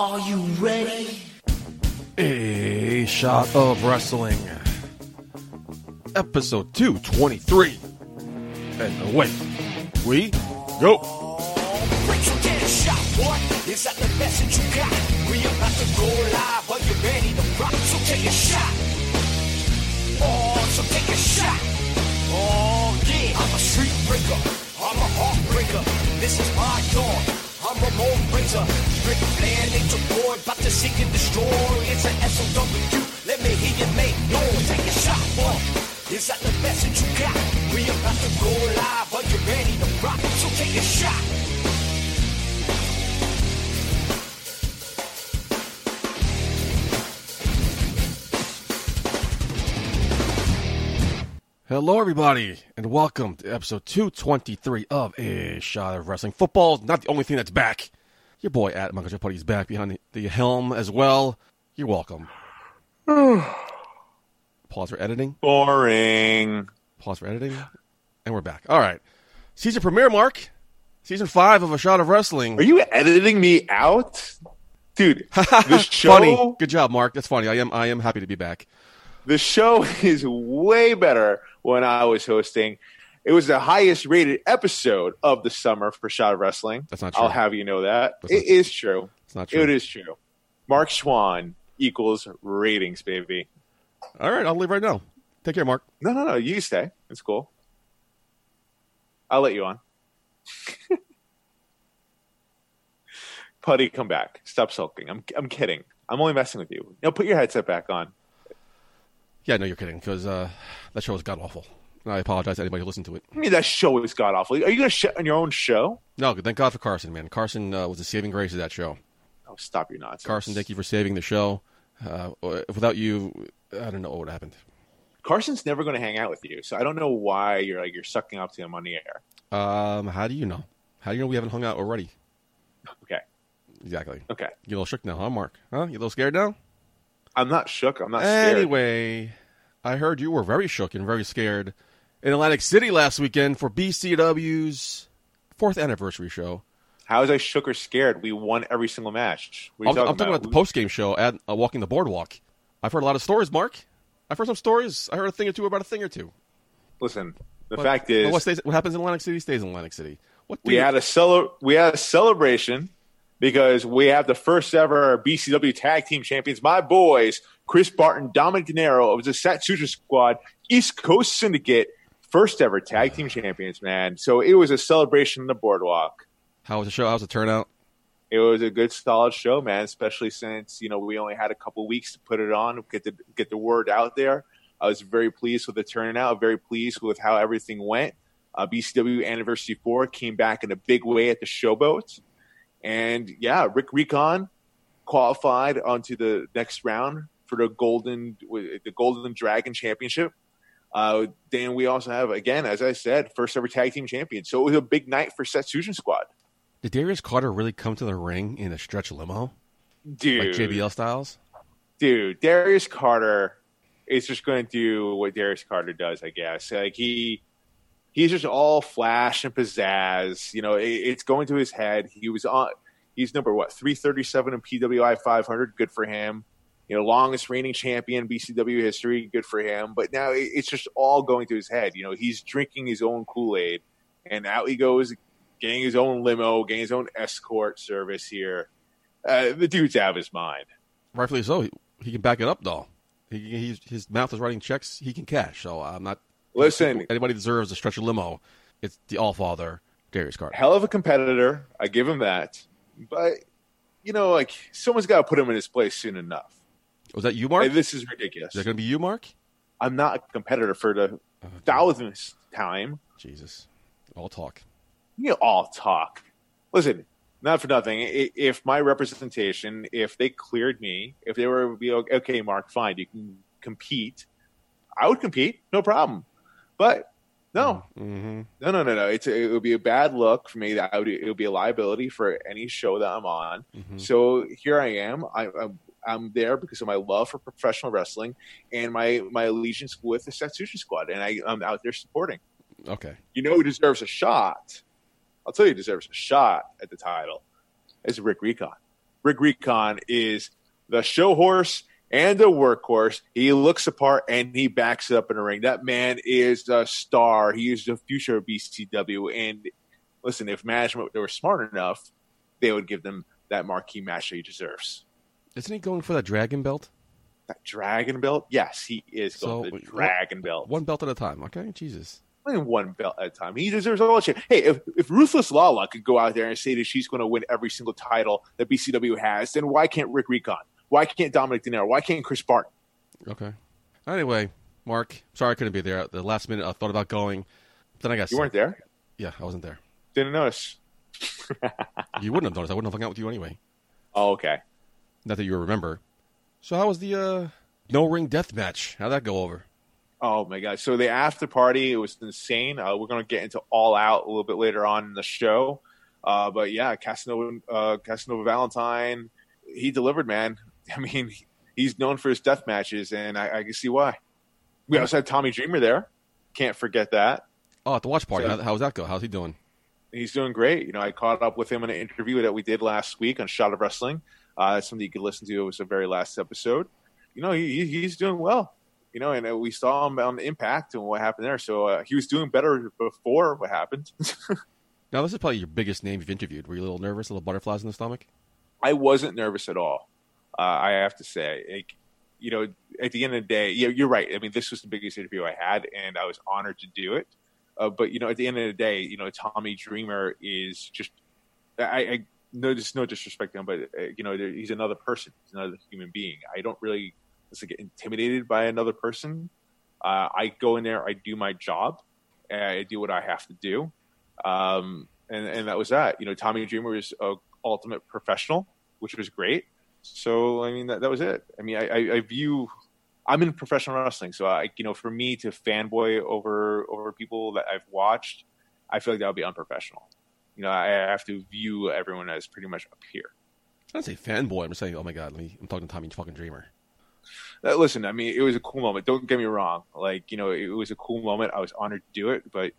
Are you ready? A shot of wrestling. Episode 223. And away we go. Rachel get a shot, boy. Is that the best that you got? We about to go live. Are you ready to rock? So take a shot. Oh, so take a shot. Oh, yeah. I'm a street breaker. I'm a heartbreaker. This is my dawn. I'm Ramon Razor. Ric Flair, Nature Boy. About to seek and destroy. It's a SOW. Let me hear you make noise. Take a shot, boy. Is that the best that you got? We about to go live. Are you ready to rock? So take a shot. Hello, everybody, and welcome to episode 223 of A Shot of Wrestling. Football is not the only thing that's back. Your boy at Michael J. Putty is back behind the, the helm as well. You're welcome. Pause for editing. Boring. Pause for editing. And we're back. All right. Season premiere, Mark. Season five of A Shot of Wrestling. Are you editing me out? Dude, the show funny. Good job, Mark. That's funny. I am I am happy to be back. the show is way better when I was hosting. It was the highest rated episode of the summer for Shot of Wrestling. That's not true. I'll have you know that. That's It is true. It's not true. It is true. Mark Schwann equals ratings, baby. All right, I'll leave right now. Take care, Mark. No, no, no. You stay. It's cool. I'll let you on. Putty, come back. Stop sulking. I'm, I'm kidding. I'm only messing with you. Now put your headset back on. Yeah, no, you're kidding because uh, that show was god awful. And I apologize to anybody who listened to it. I mean, that show is god awful. Are you going to shit on your own show? No, thank God for Carson, man. Carson uh, was the saving grace of that show. Oh, stop your nonsense. Carson, thank you for saving the show. Uh, without you, I don't know what would have happened. Carson's never going to hang out with you, so I don't know why you're like you're sucking up to him on the air. Um, how do you know? How do you know we haven't hung out already? Okay, Exactly. okay. You a little shook now, huh, Mark? Huh? You a little scared now? I'm not shook. I'm not scared. Anyway, I heard you were very shook and very scared in Atlantic City last weekend for BCW's fourth anniversary show. How was I shook or scared? We won every single match. I'm, you I'm talking about the post game show at uh, Walking the Boardwalk. I've heard a lot of stories, Mark. I've heard some stories. I heard a thing or two about a thing or two. Listen, the But- fact is, what, stays, what happens in Atlantic City stays in Atlantic City. What do we you- had a cele- we had a celebration because we have the first ever BCW Tag Team Champions. My boys, Chris Barton, Dominic Gennaro of the Satsutra Squad, East Coast Syndicate, first ever Tag Team Champions. Man, so it was a celebration on the boardwalk. how was the show? How was the turnout? It was a good, solid show, man. Especially since you know we only had a couple weeks to put it on, get the get the word out there. I was very pleased with the turnout. Very pleased with how everything went. Uh, BCW Anniversary Four came back in a big way at the Showboat, and yeah, Rick Recon qualified onto the next round for the golden the Golden Dragon Championship. Uh, then we also have again, as I said, first ever tag team champion. So it was a big night for Setsution Squad, Did Darius Carter really come to the ring in a stretch limo, dude. like JBL styles? dude, Darius Carter is just going to do what Darius Carter does, I guess. Like he, he's just all flash and pizzazz. You know, it, it's going to his head. He was on. He's number what three thirty seven in PWI five hundred. Good for him. You know, longest reigning champion BCW history. Good for him. But now it, it's just all going to his head. You know, he's drinking his own Kool Aid, and out he goes, getting his own limo, getting his own escort service here. Uh, the dude's out of his mind. Rightfully so. He, he can back it up, though. He, his mouth is writing checks he can cash. So I'm not. Listen, Anybody deserves a stretch of limo. It's the All Father, Darius Carter. hell of a competitor. I give him that. But you know, like someone's got to put him in his place soon enough. Was that you, Mark? This is ridiculous. Is that going to be you, Mark? I'm not a competitor for the oh, thousandth time. Jesus. All talk. You all talk. Listen, not for nothing. If my representation, if they cleared me, if they were be okay, Mark, fine, you can compete. I would compete, no problem. But no, Mm-hmm. No, no, no, no. It's it would be a bad look for me. That would it would be a liability for any show that I'm on. Mm-hmm. So here I am. I, I'm I'm there because of my love for professional wrestling and my my allegiance with the Satsushi Squad, and I, I'm out there supporting. Okay. You know who deserves a shot? I'll tell you, who deserves a shot at the title. It's Rick Recon. Rick Recon is the show horse and a workhorse. He looks apart and he backs it up in the ring. That man is a star. He is the future of BCW. And listen, if management they were smart enough, they would give them that marquee match that he deserves. Isn't he going for that dragon belt? That dragon belt? Yes, he is going So, for the dragon belt. One belt at a time. Okay, Jesus. Only one belt at a time. He deserves all the shit. Hey, if, if Ruthless Lala could go out there and say that she's going to win every single title that BCW has, then why can't Rick Recon? Why can't Dominic De Niro? Why can't Chris Barton? Okay. Anyway, Mark, sorry I couldn't be there. At the last minute, I thought about going. Then I got You sick. weren't there? Yeah, I wasn't there. Didn't notice. You wouldn't have noticed. I wouldn't have hung out with you anyway. Oh, okay. Not that you remember. So how was the uh, no ring death match? How'd that go over? Oh my god! So the after party it was insane. Uh, we're going to get into all out a little bit later on in the show, uh, but yeah, Casanova, uh, Casanova Valentine, he delivered, man. I mean, he's known for his death matches, and I, I can see why. We also had Tommy Dreamer there. Can't forget that. Oh, at the watch party. So- how, how's that go? How's he doing? He's doing great. You know, I caught up with him in an interview that we did last week on Shot of Wrestling. Uh, something you could listen to. It was the very last episode. You know, he, he- he's doing well. You know, and uh, we saw him on Impact and what happened there. So uh, he was doing better before what happened. Now this is probably your biggest name you've interviewed. Were you a little nervous, a little butterflies in the stomach? I wasn't nervous at all. Uh, I have to say, you know, at the end of the day, yeah, you're right. I mean, this was the biggest interview I had, and I was honored to do it. Uh, but you know, at the end of the day, you know, Tommy Dreamer is just, I, I no, just no disrespect to him, but uh, you know, he's another person, he's another human being. I don't really let's get intimidated by another person. Uh, I go in there, I do my job, I do what I have to do, um, and and that was that. You know, Tommy Dreamer is a ultimate professional, which was great. So I mean, that, that was it. I mean, I, I, I view I'm in professional wrestling, so I you know, for me to fanboy over over people that I've watched, I feel like that would be unprofessional. You know, I have to view everyone as pretty much a peer. I don't say fanboy. I'm just saying, oh my god, me, I'm talking to Tommy fucking Dreamer. Uh, listen, I mean, it was a cool moment. Don't get me wrong. Like, you know, it was a cool moment. I was honored to do it, but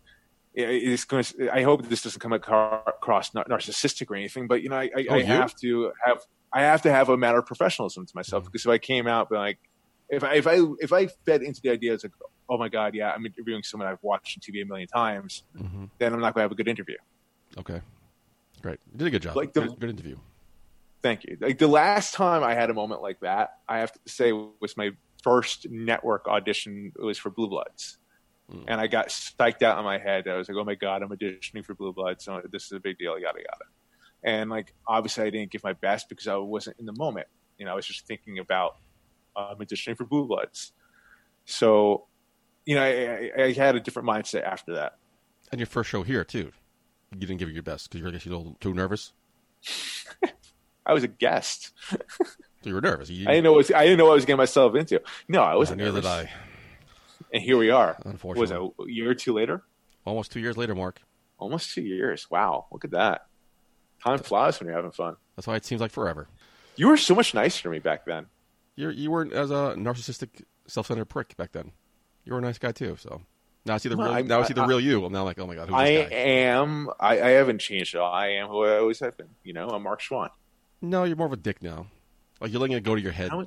it- it's going to, I hope this doesn't come across narcissistic or anything, but you know, I, I, Oh, I have to have, I have to have a matter of professionalism to myself Mhm. because if I came out like, if I, if I, if I fed into the idea, it's like, oh my God, yeah, I'm interviewing someone I've watched on TV a million times, hmm then I'm not going to have a good interview. Okay, great. You did a good job. Like the- good, good interview. Thank you. Like the last time I had a moment like that, I have to say was my first network audition. It was for Blue Bloods, Mm. and I got psyched out in my head. I was like, "Oh my god, I'm auditioning for Blue Bloods. So this is a big deal." Yada yada. And like, obviously, I didn't give my best because I wasn't in the moment. You know, I was just thinking about um, auditioning for Blue Bloods. So, you know, I, I, I had a different mindset after that. And your first show here too. You didn't give it your best because you were I guess, you were a little too nervous. I was a guest. So you were nervous. You, I didn't know what I didn't know what I was getting myself into. No, I wasn't. neither did. I. And here we are. Unfortunately. Was Unfortunately, it a year or two later? almost two years later, Mark. Almost two years. Wow, look at that. Time flies when you're having fun. That's why it seems like forever. You were so much nicer to me back then. You you weren't as a narcissistic, self-centered prick back then. You were a nice guy too. So now I see the No, real. I'm- now I see the I- real you. I'm now like, oh my god, who's I guy? am. I, I haven't changed at all. I am who I always have been. You know, I'm Mark Schwann. No, you're more of a dick now. Like you're letting it go to your head. How,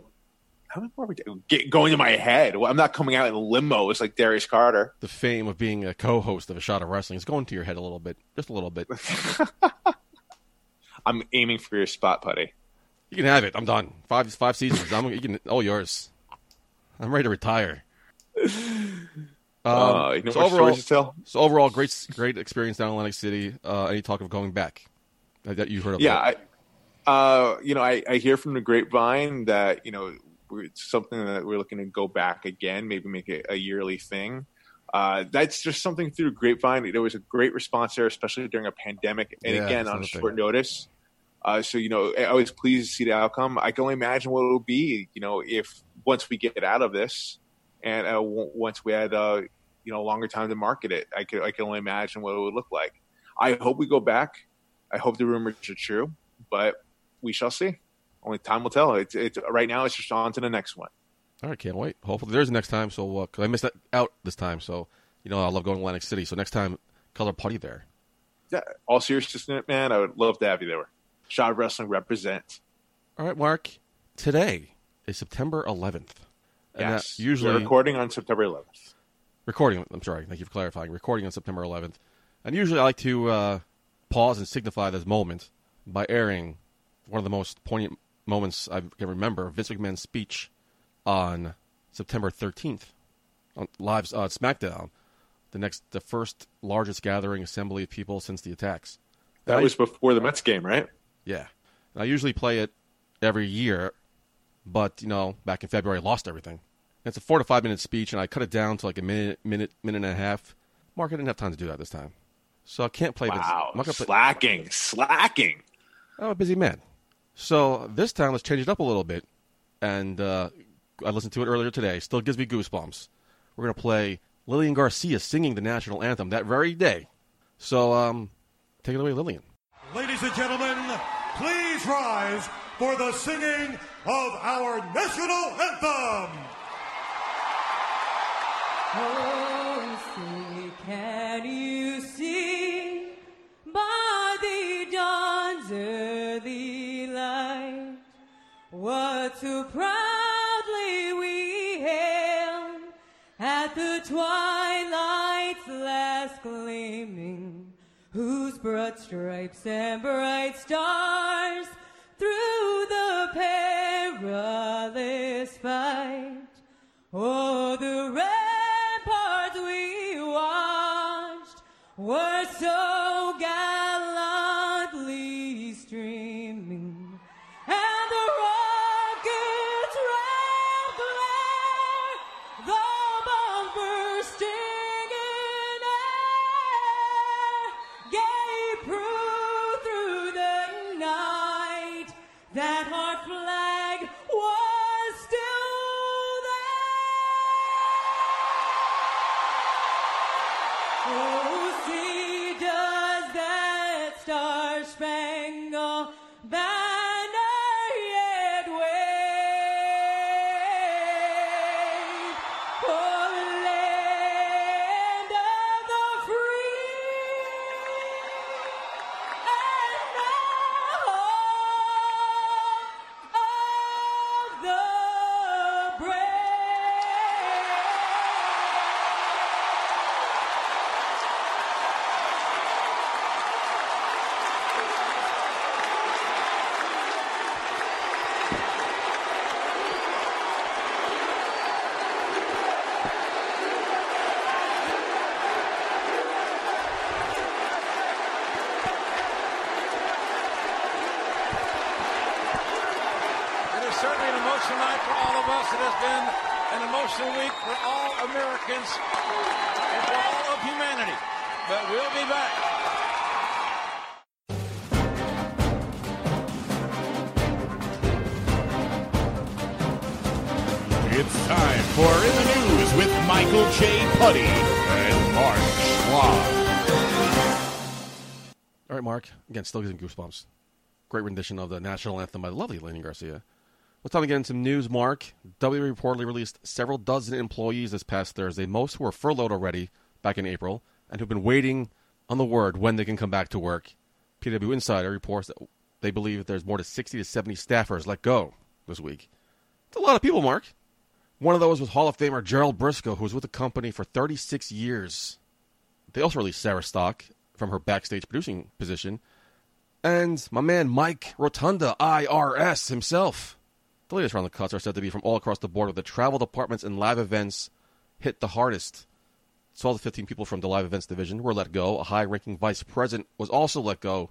how much more get going to my head? Well, I'm not coming out in limos like Darius Carter. The fame of being a co-host of a shot of wrestling is going to your head a little bit, just a little bit. I'm aiming for your spot, putty. You can have it. I'm done. Five five seasons. I'm you can all yours. I'm ready to retire. Um, uh, you know so overall, so overall, great great experience down in Atlantic City. Uh, any talk of going back that you heard of? Yeah, I, uh, you know, I, I hear from the grapevine that you know we're, it's something that we're looking to go back again, maybe make it a yearly thing. Uh, that's just something through grapevine. There was a great response there, especially during a pandemic, and Yeah, again on short notice. Uh, so you know, I was pleased to see the outcome. I can only imagine what it'll be. You know, if once we get out of this, and uh, w- once we had uh, you know longer time to market it, I could I can only imagine what it would look like. I hope we go back. I hope the rumors are true, but we shall see. Only time will tell. It's, it's right now. It's just on to the next one. All right, can't wait. Hopefully, there's a next time. So, uh 'cause I missed that out this time. So, you know, I love going to Atlantic City. So next time, color party there. Yeah, all seriousness, man, I would love to have you there. Shot Wrestling represent. All right, Mark. Today is September 11th. And yes. usually We're recording on September 11th. recording. I'm sorry. Thank you for clarifying. Recording on September 11th. And usually I like to uh, pause and signify this moment by airing one of the most poignant moments I can remember Vince McMahon's speech on September 13th on live uh, SmackDown, the next, the first largest gathering assembly of people since the attacks. That I- was before the Mets game, right? Yeah. And I usually play it every year, but you know, back in February, I lost everything. It's a four to five minute speech, and I cut it down to like a minute, minute, minute and a half. Mark, I didn't have time to do that this time, so I can't play this. Wow. I'm not play. Slacking. Slacking. I'm a busy man. So this time, let's change it up a little bit. And uh, I listened to it earlier today. Still gives me goosebumps. We're gonna play Lillian Garcia singing the national anthem that very day. So um, take it away, Lillian. Ladies and gentlemen, please rise for the singing of our national anthem. Oh, say, can you see by the dawn's early light what so proudly we hailed at the twilight's last gleaming, whose broad stripes and bright stars been an emotional week for all Americans and for all of humanity. But we'll be back. It's time for In the News with Michael J. Putty and Mark Schwab. All right, Mark. Again, still getting goosebumps. Great rendition of the national anthem by the lovely Lillian Garcia. Well, time to get into some news, Mark. WWE reportedly released several dozen employees this past Thursday, most who were furloughed already back in April and who've been waiting on the word when they can come back to work. PW Insider reports that they believe there's more than 60 to 70 staffers let go this week. It's a lot of people, Mark. One of those was Hall of Famer Gerald Brisco, who was with the company for 36 years. They also released Sarah Stock from her backstage producing position. And my man Mike Rotunda, IRS himself. The latest round of cuts are said to be from all across the board, with the travel departments and live events hit the hardest. So all the 15 people from the live events division were let go. A high-ranking vice president was also let go.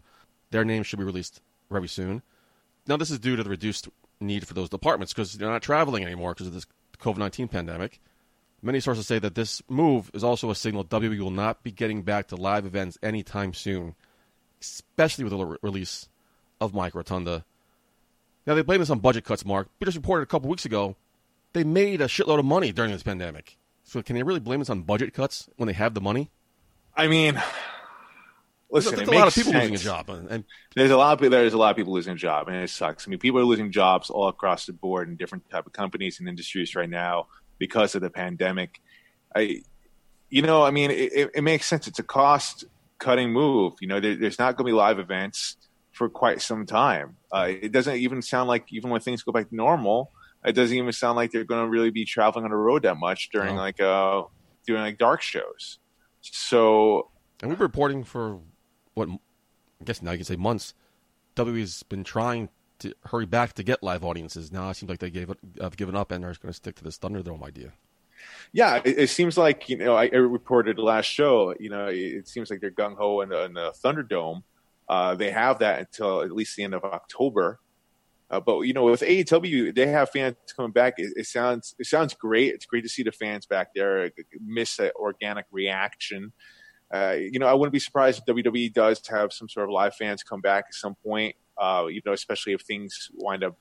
Their names should be released very soon. Now, this is due to the reduced need for those departments because they're not traveling anymore because of this COVID 19 pandemic. Many sources say that this move is also a signal WWE will not be getting back to live events anytime soon, especially with the re- release of Mike Rotunda. Now, they blame this on budget cuts, Mark. We just reported a couple weeks ago they made a shitload of money during this pandemic. So, can they really blame this on budget cuts when they have the money? I mean, listen, There's a lot of people losing a job. And, and There's a lot of people. There's a lot of people losing a job, and it sucks. I mean, people are losing jobs all across the board in different type of companies and industries right now because of the pandemic. I, you know, I mean, it, it, it makes sense. It's a cost cutting move. You know, there, there's not going to be live events for quite some time. Uh, it doesn't even sound like even when things go back to normal, it doesn't even sound like they're going to really be traveling on the road that much during like uh doing like dark shows. So And we've been reporting for what I guess now you can say months. WWE's been trying to hurry back to get live audiences. Now it seems like they gave have given up and are going to stick to this Thunderdome idea. yeah, it, it seems like you know I, I reported last show. You know, it, it seems like they're gung ho in, the- in the Thunderdome. Uh, they have that until at least the end of October. Uh, but you know, with AEW, they have fans coming back. It, it sounds it sounds great. It's great to see the fans back there. Miss that organic reaction. Uh, you know, I wouldn't be surprised if WWE does have some sort of live fans come back at some point. Uh, you know, especially if things wind up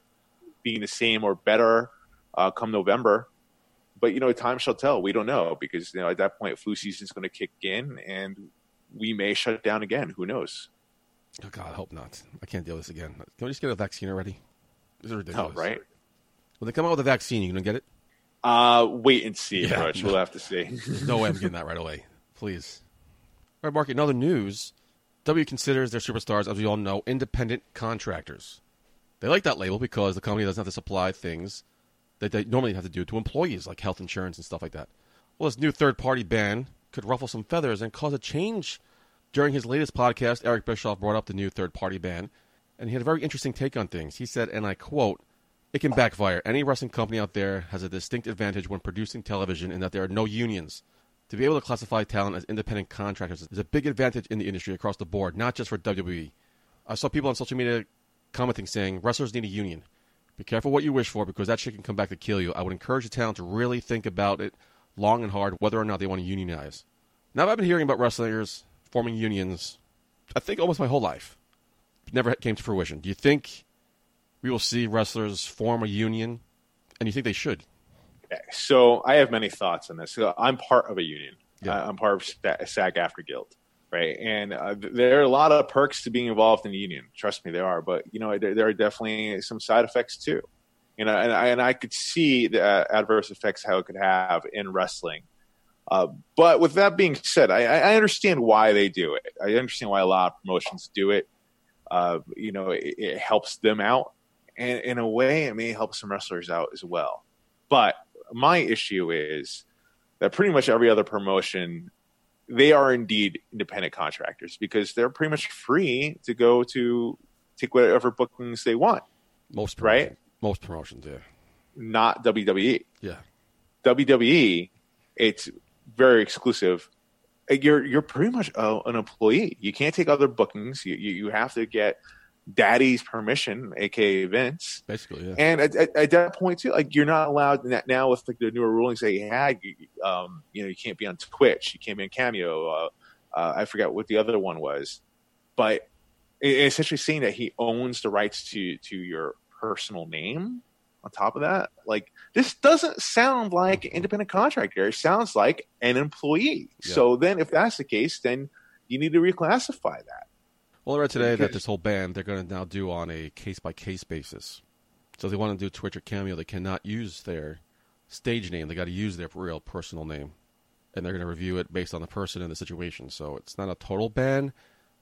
being the same or better uh, come November. But you know, time shall tell. We don't know because you know at that point, flu season is going to kick in, and we may shut down again. Who knows? Oh God, I hope not. I can't deal with this again. Can we just get a vaccine already? This is Oh, ridiculous. right. When they come out with a vaccine, you gonna get it? Uh, wait and see, Yeah. Rich. We'll have to see. There's no way I'm getting that right away. Please. All right, Mark. In other news, W considers their superstars, as we all know, independent contractors. They like that label because the company doesn't have to supply things that they normally have to do to employees, like health insurance and stuff like that. Well, this new third-party ban could ruffle some feathers and cause a change. During his latest podcast, Eric Bischoff brought up the new third-party ban, and he had a very interesting take on things. He said, and I quote, it can backfire. Any wrestling company out there has a distinct advantage when producing television in that there are no unions. To be able to classify talent as independent contractors is a big advantage in the industry across the board, not just for WWE. I saw people on social media commenting saying wrestlers need a union. Be careful what you wish for because that shit can come back to kill you. I would encourage the talent to really think about it long and hard whether or not they want to unionize. Now, I've been hearing about wrestlers forming unions, I think almost my whole life. Never came to fruition. Do you think we will see wrestlers form a union? And you think they should? So I have many thoughts on this. So I'm part of a union. Yeah. I'm part of Sa- SAG-AFTRA Guild, right? And uh, there are a lot of perks to being involved in a union. Trust me, there are. But you know, there, there are definitely some side effects too. You know, and I, and I could see the uh, adverse effects how it could have in wrestling. Uh, but with that being said, I, I I understand why they do it. I understand why a lot of promotions do it. Uh, you know, it, it helps them out, and in a way, it may help some wrestlers out as well. But my issue is that pretty much every other promotion, they are indeed independent contractors because they're pretty much free to go to take whatever bookings they want. Most Right. Most promotions, yeah. Not WWE. Yeah. WWE, it's very exclusive. You're you're pretty much uh, an employee. You can't take other bookings. You, you you have to get daddy's permission, aka Vince. Basically, yeah. And at, at, at that point too, like you're not allowed now with like the newer rulings that you had. You, um, you know, you can't be on Twitch. You can't be on Cameo. Uh, uh, I forgot what the other one was, but essentially saying that he owns the rights to to your personal name. On top of that, like this doesn't sound like an independent contractor. It sounds like an employee. Yeah. So then, if that's the case, then you need to reclassify that. Well, I read today that this whole ban they're going to now do on a case by case basis. So if they want to do Twitch or Cameo, they cannot use their stage name. They got to use their real personal name, and they're going to review it based on the person and the situation. So it's not a total ban,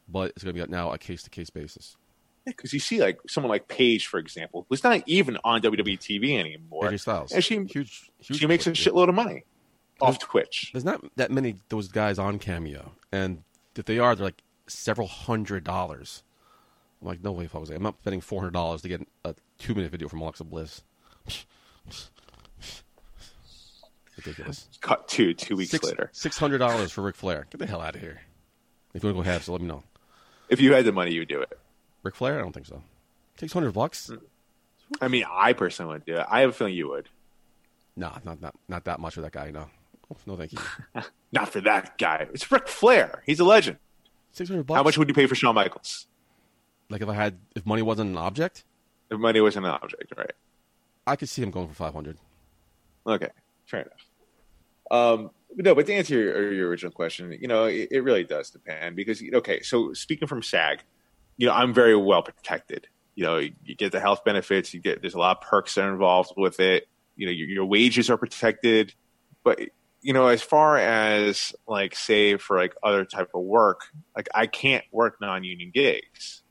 but it's going to be now a case to case basis. Because you see, like someone like Paige, for example, who's not even on WWE TV anymore. AJ Styles, And she huge, huge. she makes a shitload of money off Twitch. There's not that many those guys on Cameo, and if they are, they're like several hundred dollars. I'm like, no way, if I was, I'm not spending four hundred dollars to get a two minute video from Alexa Bliss. Ridiculous. Cut two two weeks later. six hundred dollars for Ric Flair. Get the hell out of here. If you want to go half, so let me know. If you had the money, you would do it. Ric Flair, I don't think so. Six hundred bucks? I mean, I personally would do it. I have a feeling you would. Nah, not not not that much for that guy. No, no, thank you. Not for that guy. It's Ric Flair. He's a legend. Six hundred bucks. How much would you pay for Shawn Michaels? Like if I had, if money wasn't an object, If money wasn't an object, right? I could see him going for five hundred. Okay, fair enough. Um, no, but to answer your, your original question, you know, it, it really does depend because okay, so speaking from SAG, you know, I'm very well protected. You know, you get the health benefits, you get there's a lot of perks that are involved with it. You know, your, your wages are protected, but you know, as far as like say for like other type of work, like I can't work non-union gigs.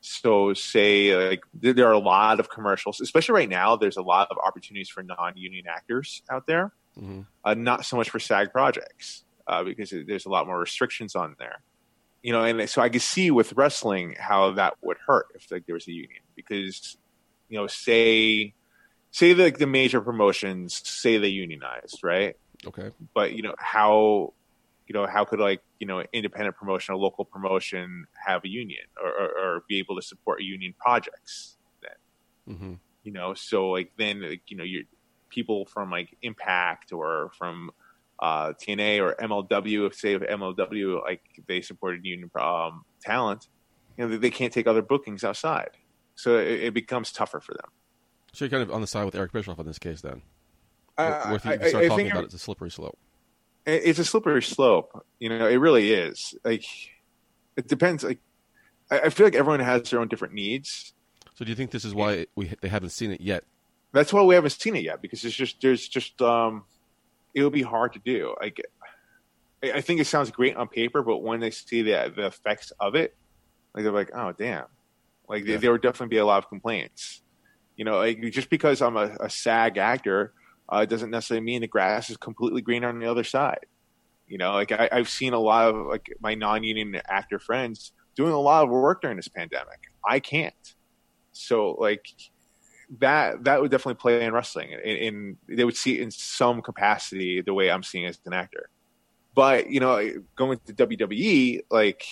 So, say like there are a lot of commercials, especially right now. There's a lot of opportunities for non-union actors out there. hmm Uh, not so much for SAG projects uh, because there's a lot more restrictions on there. You know, and so I could see with wrestling how that would hurt if like there was a union because you know, say say like the major promotions say they unionized, right? Okay. but you know how you know how could like you know independent promotion or local promotion have a union or, or, or be able to support union projects then hmm you know so like then like, you know you people from like impact or from uh tna or mlw if say if mlw like they supported union um talent you know they, they can't take other bookings outside so it, it becomes tougher for them So you're kind of on the side with Eric Bischoff in this case, then. I- Where if you start I talking think about it, it's a slippery slope. it's a slippery slope. You know, it really is. Like, it depends. Like, I, I feel like everyone has their own different needs. So do you think this is why we they haven't seen it yet? That's why we haven't seen it yet because it's just there's just um, it would be hard to do. Like, I, I think it sounds great on paper, but when they see the the effects of it, like they're like, oh damn, like Yeah. there would definitely be a lot of complaints. You know, like just because I'm a, a SAG actor uh, doesn't necessarily mean the grass is completely green on the other side. You know, like I, I've seen a lot of like my non-union actor friends doing a lot of work during this pandemic. I can't. So like that that would definitely play in wrestling, and, and they would see it in some capacity the way I'm seeing as an actor. But you know, going to WWE, like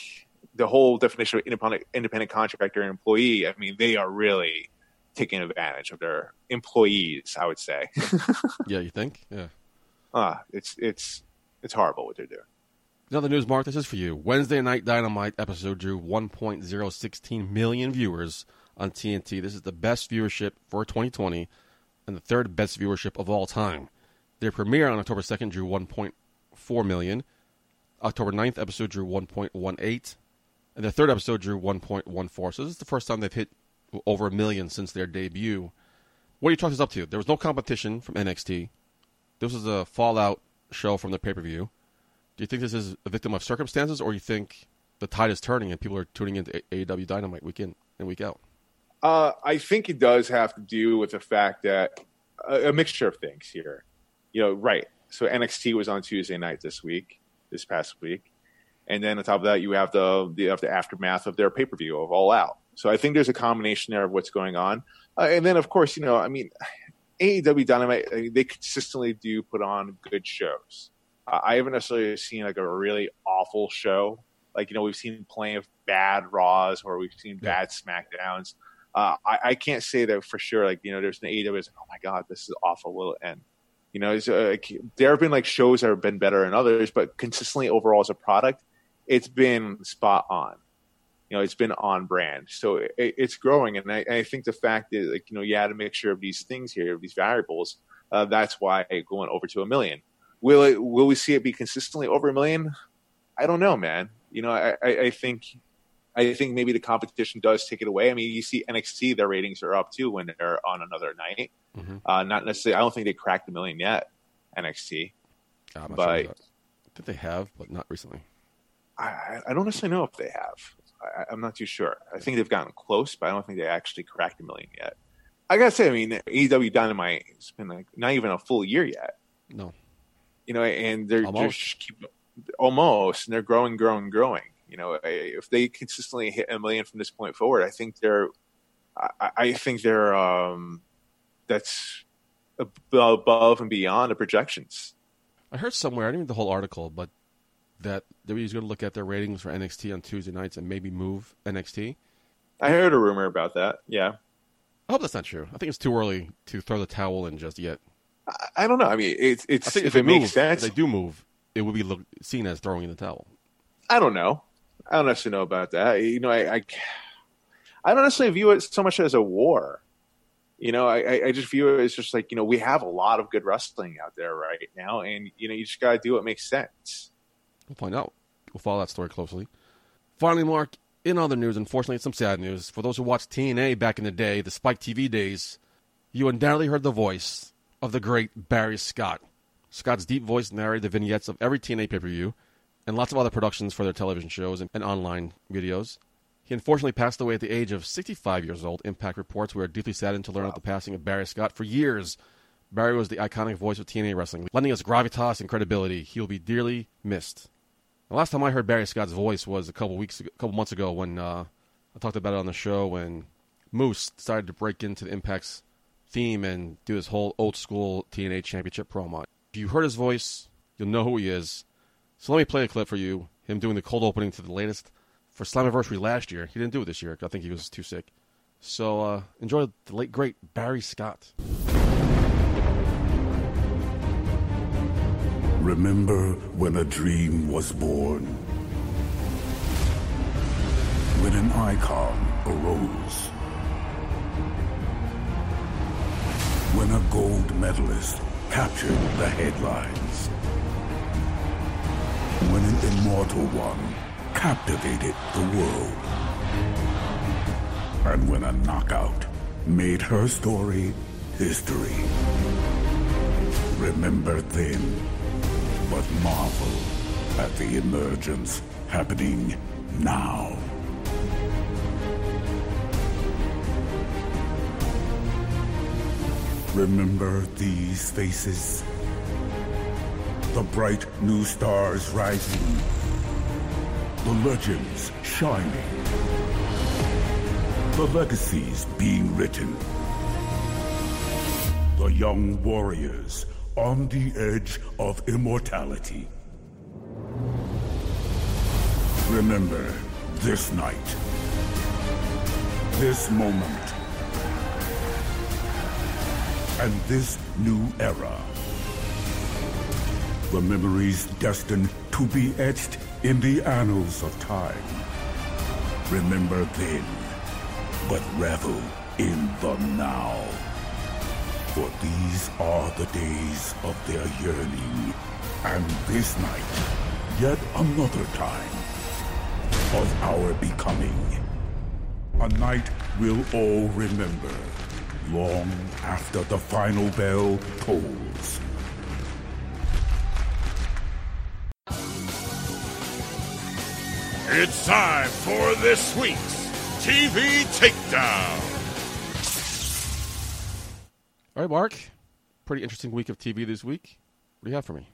the whole definition of independent independent contractor and employee, I mean, they are really taking advantage of their employees. I would say, Yeah, you think? Yeah. ah, it's it's it's horrible what they're doing. Another news, Mark. This is for you. Wednesday Night Dynamite episode drew 1.016 million viewers on TNT. This is the best viewership for 2020 and the third best viewership of all time. Their premiere on October 2nd drew 1.4 million. October 9th episode drew 1.18. And their third episode drew 1.14. So this is the first time they've hit over a million since their debut. What do you chalk this up to? There was no competition from NXT. This was a fallout show from the pay per view. Do you think this is a victim of circumstances, or you think the tide is turning and people are tuning into AEW Dynamite week in and week out? Uh, I think it does have to do with the fact that a, a mixture of things here. You know, right. So NXT was on Tuesday night this week, this past week, and then on top of that, you have the the, have the aftermath of their pay per view of All Out. So I think there's a combination there of what's going on, uh, and then of course, you know, I mean, AEW Dynamite I mean, they consistently do put on good shows. Uh, I haven't necessarily seen like a really awful show. Like you know, we've seen plenty of bad Raws or we've seen bad Smackdowns uh, I, I can't say that for sure. Like you know, there's an AEW. Oh my god, this is awful. Will it end? You know, uh, there have been like shows that have been better than others, but consistently overall as a product, it's been spot on. You know, it's been on brand, so it, it's growing, and I, I think the fact that like you know you had a mixture of these things here, of these variables. Uh, that's why went over to a million. Will it? Will we see it be consistently over a million? I don't know, man. You know, I, I think I think maybe the competition does take it away. I mean, you see NXT, their ratings are up too when they're on another night. Mhm. Uh, not necessarily. I don't think they cracked a million yet. NXT. I'm But- sure about that. I think they have, but not recently. I, I- don't necessarily know if they have. I, I'm not too sure. I think they've gotten close, but I don't think they actually cracked a million yet. I gotta say, I mean, AEW Dynamite has been like not even a full year yet. No. You know, and they're Almost. just keep almost, and they're growing, growing, growing. You know, if they consistently hit a million from this point forward, I think they're, I, I think they're, um, that's above and beyond the projections. I heard somewhere, I didn't read the whole article, but that WWE's going to look at their ratings for NXT on Tuesday nights and maybe move NXT. I heard a rumor about that. Yeah, I hope that's not true. I think it's too early to throw the towel in just yet. I, I don't know. I mean, it's it's if, if, it they makes move, sense. if they do move, it would be look, seen as throwing in the towel. I don't know. I don't necessarily know about that. You know, I, I, I don't necessarily view it so much as a war. You know, I, I- just view it as just like you know we have a lot of good wrestling out there right now, and you know you just gotta do what makes sense. We'll find out. We'll follow that story closely. Finally, Mark, in other news, unfortunately, some sad news. For those who watched TNA back in the day, the Spike TV days, you undoubtedly heard the voice of the great Barry Scott. Scott's deep voice narrated the vignettes of every TNA pay per view and lots of other productions for their television shows and, and online videos. He unfortunately passed away at the age of 65 years old. Impact reports we are deeply saddened to learn of the passing of Barry Scott. For years, Barry was the iconic voice of TNA wrestling, lending us gravitas and credibility. He will be dearly missed. The last time I heard Barry Scott's voice was a couple weeks, ago, a couple months ago when uh, I talked about it on the show when Moose started to break into the Impact's theme and do his whole old school TNA Championship promo. If you heard his voice, you'll know who he is. So let me play a clip for you. Him doing the cold opening to the latest for Slammiversary last year. He didn't do it this year. I think he was too sick. So uh, enjoy the late great Barry Scott. Remember when a dream was born? When an icon arose? When a gold medalist captured the headlines? When an immortal one captivated the world? And when a knockout made her story history? Remember then but marvel at the emergence happening now. Remember these faces? The bright new stars rising, the legends shining, the legacies being written, the young warriors on the edge of immortality. Remember this night, this moment, and this new era. The memories destined to be etched in the annals of time. Remember then, but revel in the now. For these are the days of their yearning. And this night, yet another time of our becoming. A night we'll all remember long after the final bell tolls. It's time for this week's TV Takedown. All right, Mark. Pretty interesting week of TV this week. What do you have for me?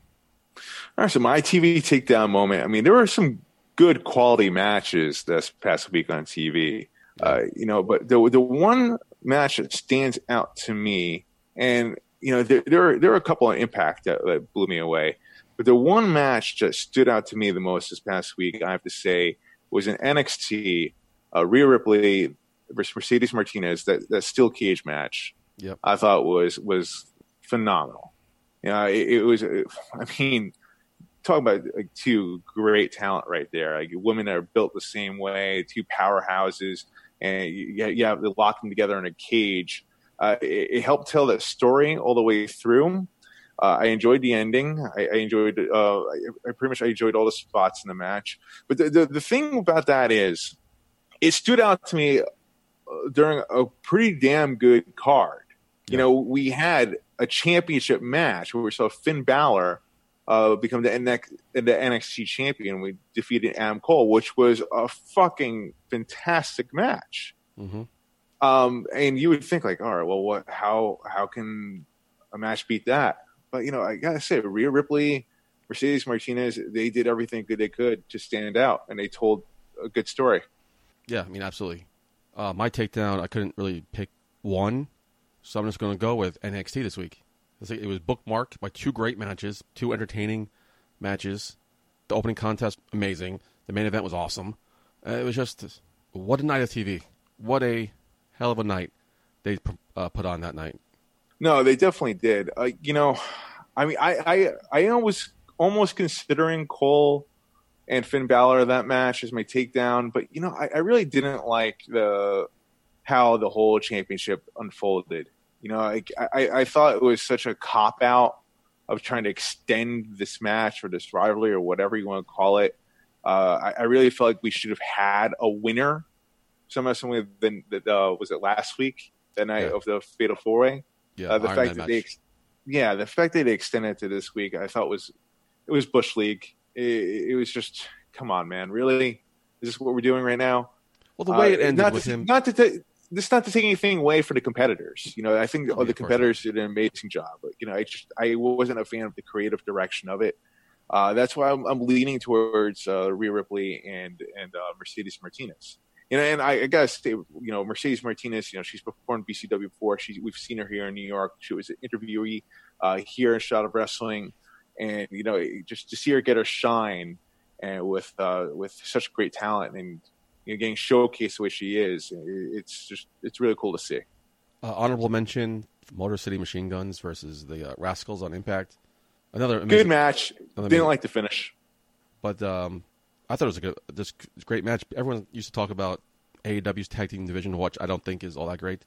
All right, so my TV takedown moment. I mean, there were some good quality matches this past week on TV. Uh, you know, but the the one match that stands out to me, and you know, there there are, there are a couple of impact that, that blew me away, but the one match that stood out to me the most this past week, I have to say, was an NXT uh, Rhea Ripley versus Mercedes Martinez that that steel cage match. Yep. I thought was was phenomenal. You know, it, it was. I mean, talk about like, two great talent right there. Like women that are built the same way, two powerhouses, and you, you have to lock them together in a cage. Uh, it, it helped tell that story all the way through. Uh, I enjoyed the ending. I, I enjoyed. Uh, I, I pretty much I enjoyed all the spots in the match. But the, the the thing about that is, it stood out to me uh, during a pretty damn good card. You know, we had a championship match where we saw Finn Balor uh, become the, NX, the NXT champion. We defeated Adam Cole, which was a fucking fantastic match. Mm-hmm. Um, and you would think like, all right, well, what? How how can a match beat that? But you know, I gotta say, Rhea Ripley, Mercedes Martinez, they did everything that they could to stand out, and they told a good story. Yeah, I mean, absolutely. Uh, my takedown, I couldn't really pick one, so I'm just going to go with NXT this week. It was bookmarked by two great matches, two entertaining matches. The opening contest, amazing. The main event was awesome. Uh, it was just, what a night of TV. What a hell of a night they uh, put on that night. No, they definitely did. Uh, you know, I mean, I, I, I was almost considering Cole and Finn Balor that match as my takedown, but you know, I, I really didn't like the how the whole championship unfolded. You know, I, I, I thought it was such a cop out of trying to extend this match or this rivalry or whatever you want to call it. Uh, I, I really felt like we should have had a winner. Somehow, somewhere than that uh, was it last week, the night Yeah. of the Fatal Four Way. Yeah, Uh, the Iron fact Man that they, match. ex- yeah, the fact that they extended it to this week, I thought was it was bush league. It, it was just, come on, man, really? Is this what we're doing right now? Well, the way it Uh, ended not with to, him, Not to this not to take anything away from the competitors. You know, I think Oh, all yeah, the competitors did an amazing job. But you know, I just I wasn't a fan of the creative direction of it. Uh, that's why I'm, I'm leaning towards uh, Rhea Ripley and and uh, Mercedes Martinez. You know, and I, I gotta say, you know, Mercedes Martinez. You know, she's performed BCW before. She we've seen her here in New York. She was an interviewee uh, here in Shot of Wrestling, and you know, just to see her get her shine and with uh, with such great talent and you know, getting showcased the way she is, it's just it's really cool to see. uh, honorable mention: Motor City Machine Guns versus the uh, Rascalz on Impact. Another Good match. Another Didn't amazing- like the finish. but um, I thought it was a good, this great match. Everyone used to talk about AEW's tag team division, which I don't think is all that great.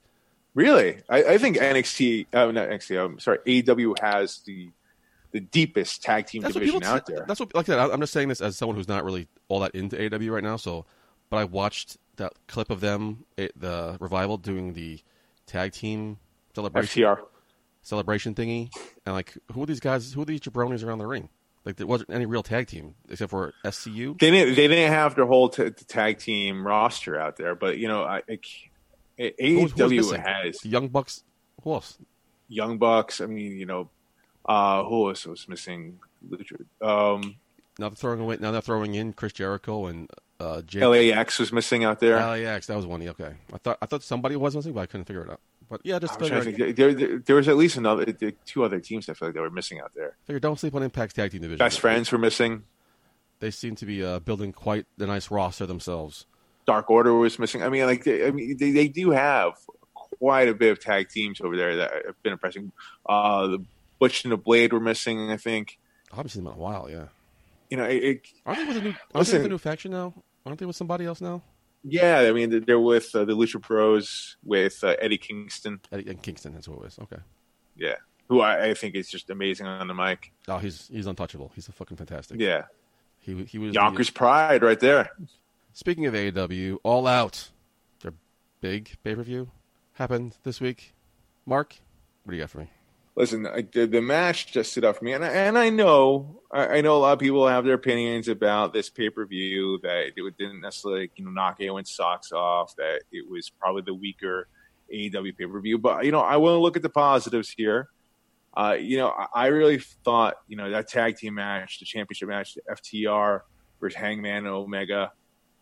Really, I, I think NXT, uh, not NXT. I'm sorry, AEW has the the deepest tag team That's division out there. That's what like that. I'm just saying this as someone who's not really all that into AEW right now. So, but I watched that clip of them, it, the revival doing the tag team celebration FTR. celebration thingy, and like who are these guys? Who are these jabronis around the ring? Like there wasn't any real tag team except for SCU. They didn't. They didn't have their whole t- tag team roster out there, but you know, I, I c- Who was- AEW has Young Bucks. Who else? Young Bucks. I mean, you know, uh, who else was missing? Um, Now they're throwing away. Now they're throwing in Chris Jericho and uh, Jake. LAX was missing out there. LAX. That was one. Okay, I thought I thought somebody was missing, but I couldn't figure it out. But yeah, just I'm figure, think. There, there, there was at least another there, two other teams I feel like they were missing out there. figure don't sleep on Impact's tag team division. Best friends were missing. They seem to be uh, building quite the nice roster themselves. Dark Order was missing. I mean, like, they, I mean, they, they do have quite a bit of tag teams over there that have been impressing. Uh, the Butch and the Blade were missing. I think. I haven't seen them in a while. Yeah, You know, it, it, aren't they with a new? Aren't they with a new faction now? Aren't they with somebody else now? Yeah. I mean, they're with uh, the Lucha Bros with uh, Eddie Kingston. Eddie and Kingston. That's what it was. Okay. Yeah, who I, I think is just amazing on the mic. Oh, he's he's untouchable. He's a fucking fantastic. Yeah, He he was. the- Yonkers Pride right there. speaking of AEW, All Out, their big pay per view happened this week. Mark, what do you got for me? Listen, I, the, the match just stood out for me, and I, and I know I, I know a lot of people have their opinions about this pay per view that it didn't necessarily you know knock anyone's socks off. That it was probably the weaker AEW pay per view, but you know I want to look at the positives here. Uh, you know, I, I really thought you know that tag team match, the championship match, the FTR versus Hangman and Omega.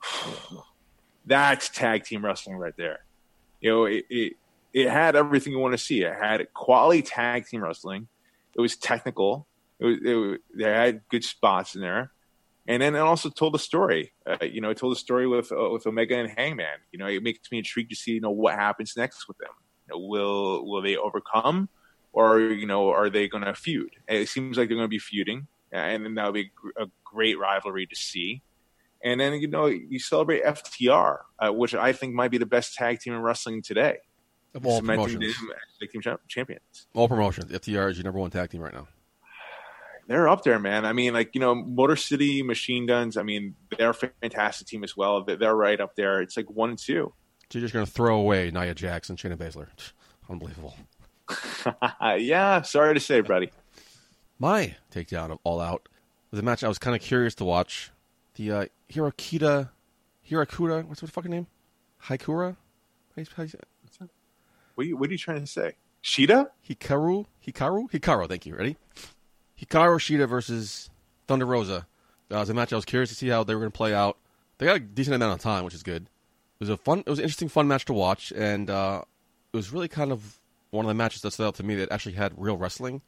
That's tag team wrestling right there. You know, it, it it had everything you want to see. It had quality tag team wrestling. It was technical. It was, it, they had good spots in there, and then it also told a story. Uh, you know, it told a story with uh, with Omega and Hangman. You know, it makes me intrigued to see you know what happens next with them. You know, will will they overcome, or you know, are they going to feud? It seems like they're going to be feuding, and then that would be a a great rivalry to see. And then you know you celebrate FTR, uh, which I think might be the best tag team in wrestling today Of all promotions, them as tag team champions. all promotions, FTR is your number one tag team right now. They're up there, man. I mean, like you know, Motor City Machine Guns. I mean, they're a fantastic team as well. They're- They're right up there. It's like one and two. So you're just going to throw away Nia Jax and Shayna Baszler. Unbelievable. yeah, sorry to say, buddy. My takedown of All Out was a match I was kind of curious to watch. The uh, Hirokita, Hirakura, what's the fucking name? Haikura? How you- how you say it? What are you, what are you trying to say? Sheeta? Hikaru? Hikaru? Hikaru, thank you. Ready? Hikaru Shida versus Thunder Rosa. That was a match I was curious to see how they were going to play out. They got a decent amount of time, which is good. It was a fun, it was an interesting, fun match to watch, and uh, it was really kind of one of the matches that stood out to me that actually had real wrestling,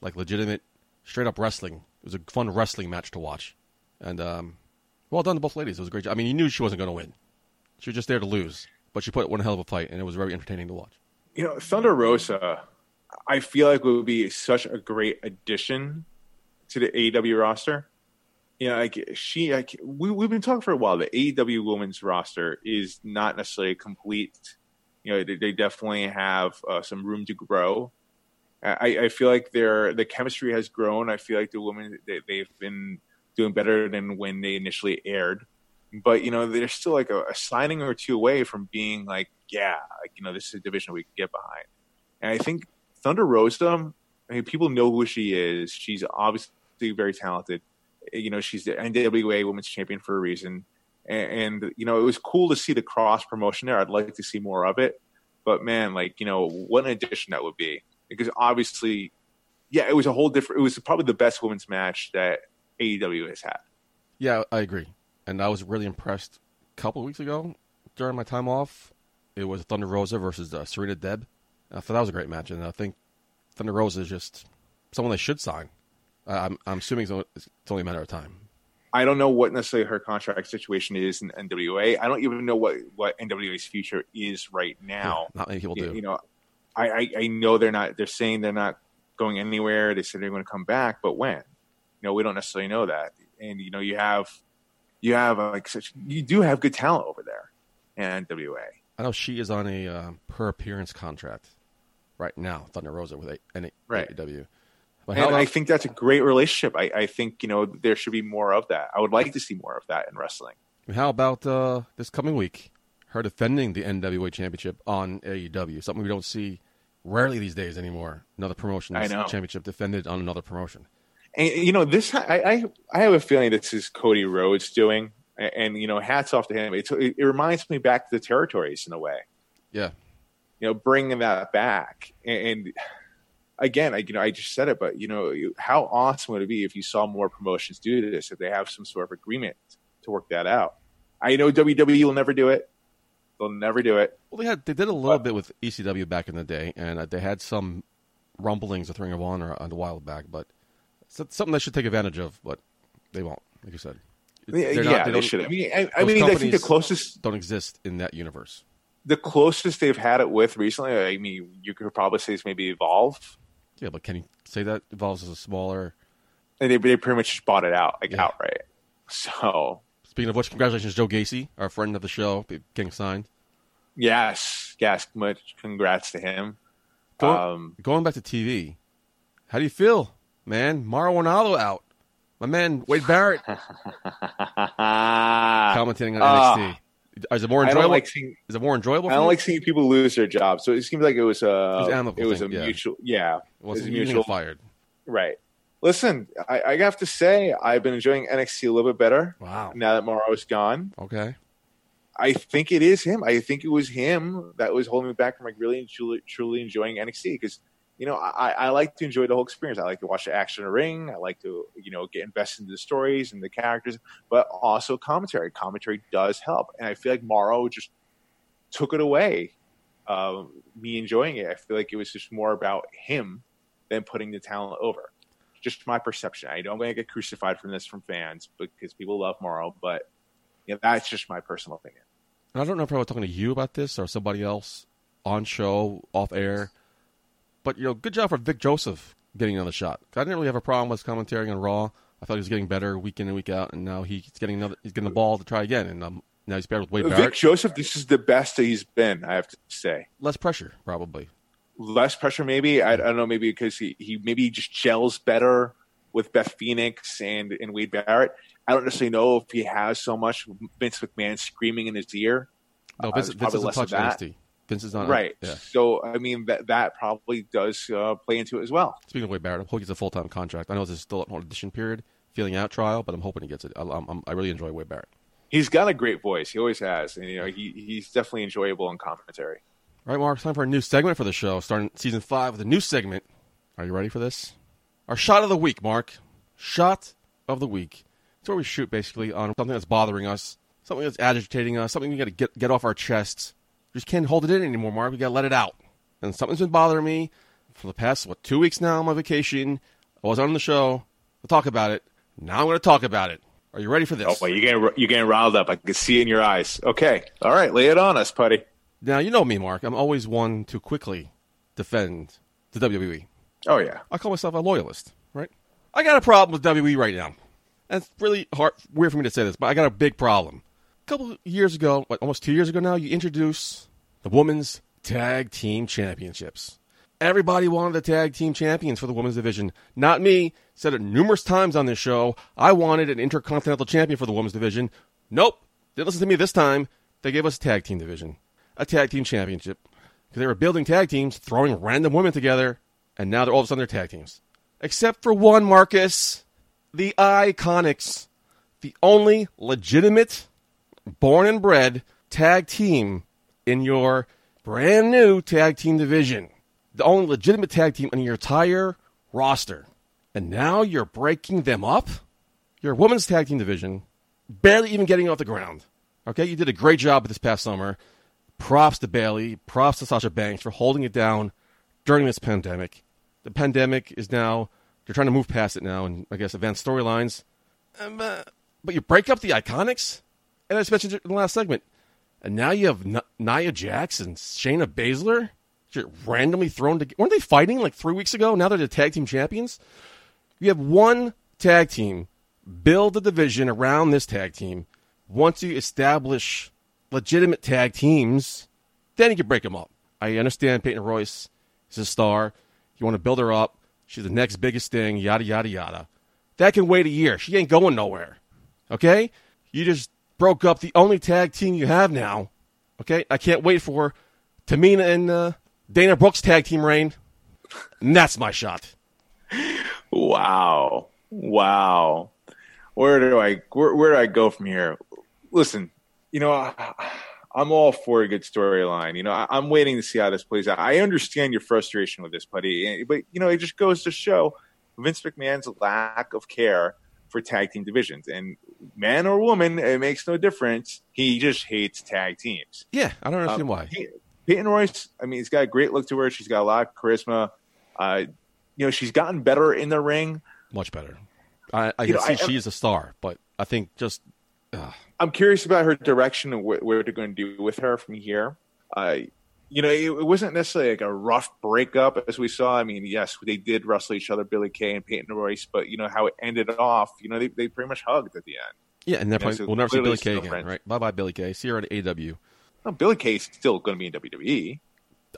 like legitimate, straight up wrestling. It was a fun wrestling match to watch, and um, well done to both ladies. It was a great job. I mean, you knew she wasn't going to win; she was just there to lose, but she put one hell of a fight, and it was very entertaining to watch. You know, Thunder Rosa. I feel like would be such a great addition to the AEW roster. You know, like she, like we we've been talking for a while. The AEW women's roster is not necessarily complete. You know, they, they definitely have uh, some room to grow. I, I feel like their the chemistry has grown. I feel like the women they, they've been doing better than when they initially aired. But you know, they're still like a, a signing or two away from being like, yeah, like you know, this is a division we can get behind. And I think Thunder Rosa, I mean, people know who she is. She's obviously very talented. You know, she's the NWA Women's Champion for a reason. and, and you know it was cool to see the cross promotion there. I'd like to see more of it, but man, like you know what an addition that would be because obviously, yeah, it was a whole different. It was probably the best women's match that AEW has had. Yeah, I agree. And I was really impressed a couple of weeks ago during my time off. It was Thunder Rosa versus uh, Serena Deeb. I thought that was a great match, and I think Thunder Rosa is just someone they should sign. Uh, I'm, I'm assuming it's only, a matter of time. I don't know what necessarily her contract situation is in NWA. I don't even know what, what NWA's future is right now. Not many people you, do. you know, I, I, I know they're not. They're saying they're not going anywhere. They said they're going to come back, but when? You know, we don't necessarily know that. And you know, you have you have like such you do have good talent over there in NWA. I know she is on a uh, per appearance contract right now, Thunder Rosa with a, Right. AEW. But And I think that's a great relationship. I, I think you know there should be more of that. I would like to see more of that in wrestling. How about uh, this coming week? Her defending the NWA Championship on AEW, something we don't see rarely these days anymore. Another promotion championship defended on another promotion. And you know this, I, I I have a feeling this is Cody Rhodes doing, and, and you know, hats off to him. It's, it, it reminds me back to the territories in a way. Yeah, you know, bringing that back. And, and again, I, you know, I just said it, but you know, you- how awesome would it be if you saw more promotions do this, if they have some sort of agreement to work that out? I know WWE will never do it. They'll never do it. well, they had they did a little bit with ECW back in the day, and uh, they had some rumblings with Ring of Honor a while back, but it's something they should take advantage of, but they won't. Like you said, yeah, They're not- they, don't- should. I mean, I, I mean, I think the closest, don't exist in that universe. the closest they've had it with recently. I mean, you could probably say is maybe Evolve, Yeah, but can you say that evolves as a smaller? and they, they pretty much just bought it out, like Yeah. outright. So Speaking of which, congratulations, Joe Gacy, our friend of the show, getting signed. yes, yes, much congrats to him. Go- Um, Going back to TV, how do you feel, man? Mauro Ranallo out. My man Wade Barrett commentating on Ah. NXT. Is it more enjoyable? like seeing Is it more enjoyable? I don't like seeing people lose their jobs. So it seems like it was It a was it was thing, a yeah. mutual yeah. It wasn't it was getting mutual fired. right. Listen, I, I have to say I've been enjoying NXT a little bit better Wow. now that Mauro's gone. Okay. I think it is him. I think it was him that was holding me back from like really and truly, truly enjoying NXT because you know I, I like to enjoy the whole experience. I like to watch the action in the ring. I like to you know get invested into the stories and the characters, but also commentary. Commentary does help, and I feel like Mauro just took it away. Um, me enjoying it, I feel like it was just more about him than putting the talent over. Just my perception. I know I'm going to get crucified from this from fans because people love Mauro, but you know, that's just my personal opinion. And I don't know if I was talking to you about this or somebody else on show, off air. But you know, good job for Vic Joseph getting another shot. I didn't really have a problem with commentating on Raw. I thought he was getting better week in and week out, and now he's getting another. He's getting the ball to try again, and um, now he's paired with Wade Barrett. Vic Barrett. Joseph, this is the best that he's been. I have to say, Less pressure, probably. less pressure, maybe. I, I don't know, maybe because he, he maybe just gels better with Beth Phoenix and and Wade Barrett. I don't necessarily know if he has so much Vince McMahon screaming in his ear. No, Uh, Vince, there's Vince doesn't touch. NXT. Vince is not right. Yeah. So I mean that that probably does uh, play into it as well. Speaking of Wade Barrett, I hope he gets a full time contract. I know this is still an audition period, feeling out trial, but I'm hoping he gets it. I, I'm, I really enjoy Wade Barrett. He's got a great voice. He always has, and you know he he's definitely enjoyable in commentary. All right, Mark, time for a new segment for the show, starting season five with a new segment. Are you ready for this? Our shot of the week, Mark. Shot of the week. It's where we shoot basically on something that's bothering us, something that's agitating us, something we got to get get off our chests. Just can't hold it in anymore, Mark. We got to let it out. And something's been bothering me for the past what two weeks now. On vacation. I was on the show. We'll talk about it. Now I'm going to talk about it. Are you ready for this? Oh, well, you're getting you're getting riled up. I can see it in your eyes. Okay, all right, lay it on us, putty. Now you know me, Mark. I'm always one to quickly defend the WWE. Oh yeah, I call myself a loyalist, right? I got a problem with WWE right now. And it's really hard, weird for me to say this, but I got a big problem. Couple years ago, almost two years ago now, you introduce the Women's Tag Team Championships. Everybody wanted the tag team champions for the women's division. Not me. Said it numerous times on this show. I wanted an intercontinental champion for the women's division. Nope. Didn't listen to me this time. They gave us a tag team division, a tag team championship. Because they were building tag teams, throwing random women together, and now they're all of a sudden they're tag teams. Except for one, Marcus. The Iconics. The only legitimate, born and bred tag team in your brand new tag team division. The only legitimate tag team in your entire roster. And now you're breaking them up? Your women's tag team division, barely even getting off the ground. Okay, you did a great job this past summer. Props to Bayley, props to Sasha Banks for holding it down during this pandemic. The pandemic is now, they're trying to move past it now, and I guess advanced storylines. Um, uh, but you break up the Iconics, and I just mentioned it in the last segment, and now you have N- Nia and Shayna Baszler randomly thrown together. Weren't they fighting like three weeks ago? Now they're the tag team champions. You have one tag team. Build the division around this tag team. Once you establish legitimate tag teams, then you can break them up. I understand Peyton Royce is a star. You want to build her up. She's the next biggest thing, yada, yada, yada. That can wait a year. She ain't going nowhere. Okay? You just broke up the only tag team you have now. Okay? I can't wait for Tamina and uh, Dana Brooks tag team reign. And that's my shot. Wow. Wow. Where do I where, where do I go from here? Listen, you know, I, I'm all for a good storyline. You know, I, I'm waiting to see how this plays out. I understand your frustration with this, buddy, but you know, it just goes to show Vince McMahon's lack of care for tag team divisions. And man or woman, it makes no difference. He just hates tag teams. Yeah, I don't understand Um, why. Pey- Peyton Royce, I mean, he's got a great look to her. She's got a lot of charisma. Uh, you know, she's gotten better in the ring. Much better. I, I can know, see I- she's a star, but I think just I'm curious about her direction and what, what they're going to do with her from here. Uh, you know, it, it wasn't necessarily like a rough breakup as we saw. I mean, yes, they did wrestle each other, Billie Kay and Peyton Royce, but you know how it ended off. You know, they, they pretty much hugged at the end. yeah, and they're probably, so we'll never see Billie Kay again, friends. right? Bye bye, Billie Kay. See her at AW. No, Billie Kay's still going to be in WWE.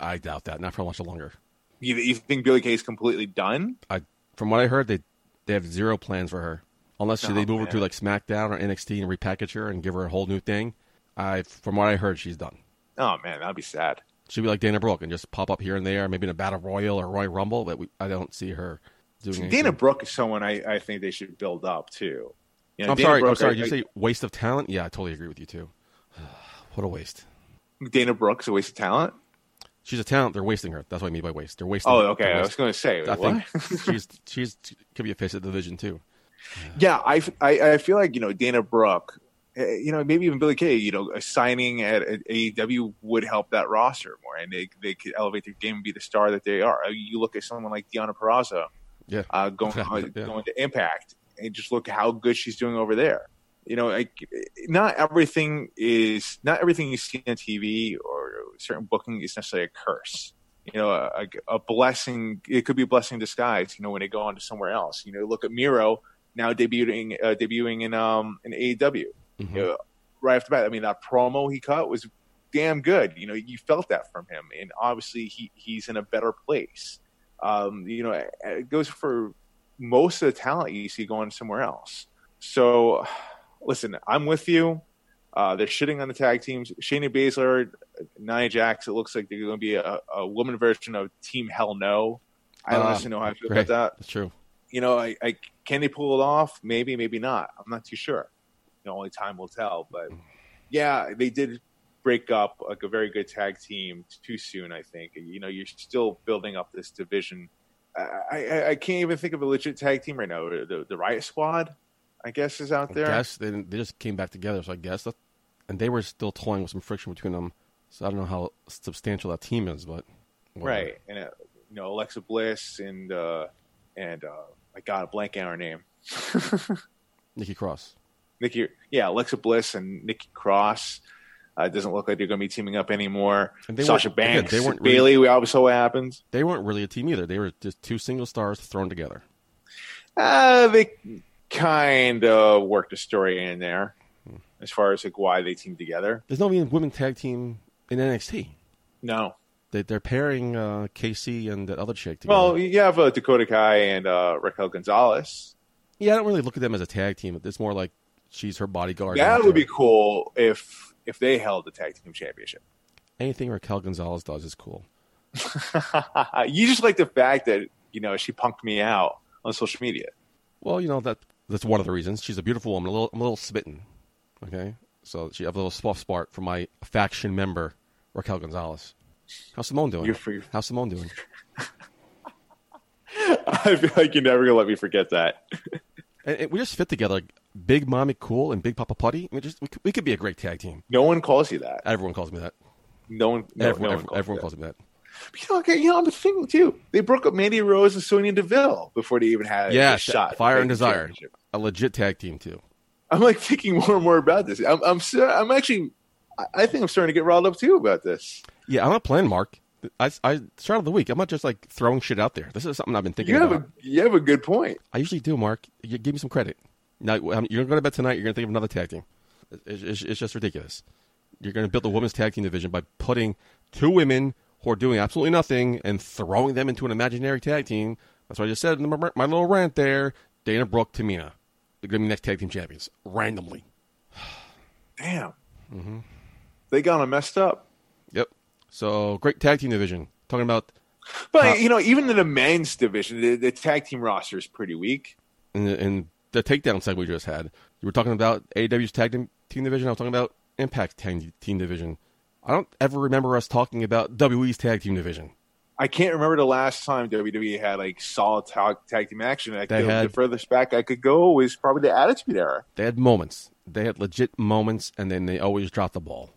I doubt that. Not for much longer. You, you think Billie Kay's completely done? I from what I heard, they they have zero plans for her unless Oh, they move her to like SmackDown or NXT and repackage her and give her a whole new thing. I from what I heard, she's done. Oh man, that'd be sad. She'd be like Dana Brooke and just pop up here and there, maybe in a Battle Royal or Royal Rumble. But we, I don't see her doing anything. Dana Brooke is someone I, I think they should build up too. You know, I'm sorry. I'm sorry. I- Did you say waste of talent? Yeah, I totally agree with you too. what a waste. Dana Brooke's a waste of talent? She's a talent. They're wasting her. That's what I mean by waste. They're wasting. Oh, okay. I was going to say, I what? think she's she's could be a face of the division too. Yeah, I, I, I feel like you know Dana Brooke, you know maybe even Billie Kay, you know, a signing at, at AEW would help that roster more, and they they could elevate their game and be the star that they are. Uh, You look at someone like Deonna Purrazzo, Yeah. uh, going Yeah. going to Impact, and just look how good she's doing over there. You know, like not everything is not everything you see on TV or certain booking is necessarily a curse. You know, a, a blessing. It could be a blessing in disguise. You know, when they go on to somewhere else. You know, look at Miro now debuting uh, debuting in um in AEW. You know, right off the bat, I mean that promo he cut was damn good. You know, you felt that from him, and obviously he he's in a better place. Um, you know, it goes for most of the talent you see going somewhere else. So, listen, I'm with you. Uh, they're shitting on the tag teams. Shayna Baszler, Nia Jax. It looks like they're going to be a, a woman version of Team Hell No. I don't Ah, honestly know how I feel Great. about that That's true. you know, I, I can they pull it off? Maybe, maybe not. I'm not too sure. You know, only time will tell. But yeah, they did break up like a very good tag team too soon. I think. You know, you're still building up this division. I, I, I can't even think of a legit tag team right now. The, the Riot Squad, I guess, is out there. I guess they they just came back together, so I guess that, and they were still toying with some friction between them. So I don't know how substantial that team is, but whatever. Right, and uh, you know Alexa Bliss and uh, and uh, I got a blank on her name. Nikki Cross. Nikki, yeah, Alexa Bliss and Nikki Cross. Uh, it doesn't look like they're going to be teaming up anymore. And they Sasha again, Banks, they weren't Bayley. We always saw what happens. They weren't really a team either. They were just two single stars thrown together. Uh, they kind of worked a story in there as far as like why they teamed together. There's no women tag team in NXT. No, They, they're pairing uh, KC and that other chick together. well, you have uh, Dakota Kai and uh, Raquel Gonzalez. yeah, I don't really look at them as a tag team. It's more like she's her bodyguard. That would be cool if if they held the tag team championship. Anything Raquel Gonzalez does is cool. you just like the fact that you know she punked me out on social media. Well, you know that that's one of the reasons. She's a beautiful woman. A little, I'm a little smitten. Okay, So she have a little soft spot for my faction member Raquel Gonzalez. How's Simone doing? You're free- How's Simone doing? I feel like you're never gonna let me forget that. And, and we just fit together, Big Mommy Cool and Big Papa Putty. We just we could, we could be a great tag team. No one calls you that. Everyone calls me that. No one. No, everyone, no one everyone calls calls me that. you. You know, okay, you know, I'm thinking too. They broke up Mandy Rose and Sonya Deville before they even had Yeah, a shot. Fire and Desire, a legit tag team too. I'm like thinking more and more about this. I'm, I'm, I'm actually, I- think I'm starting to get riled up too about this. Yeah, I'm not playing Mark. I, I start of the week. I'm not just like throwing shit out there. This is something I've been thinking You have about. a, you have a good point. I usually do, Mark. You give me some credit. Now um, you're going to go to bed tonight. You're going to think of another tag team. It's, it's, it's just ridiculous. You're going to build a women's tag team division by putting two women who are doing absolutely nothing and throwing them into an imaginary tag team. That's what I just said in my, my little rant there. Dana Brooke, Tamina, they're going to be next tag team champions randomly. Damn. Mm-hmm. They got them messed up. Yep. So great tag team division. Talking about But you know, even in the men's division, the, the tag team roster is pretty weak. the, in the takedown segment we just had. You were talking about AEW's tag team- division. I was talking about Impact tag team division. I don't ever remember us talking about WWE's tag team division. I can't remember the last time WWE had like solid tag, tag team action. Like, They the, had- the furthest back I could go was probably the Attitude Era. They had moments. They had legit moments, and then they always dropped the ball.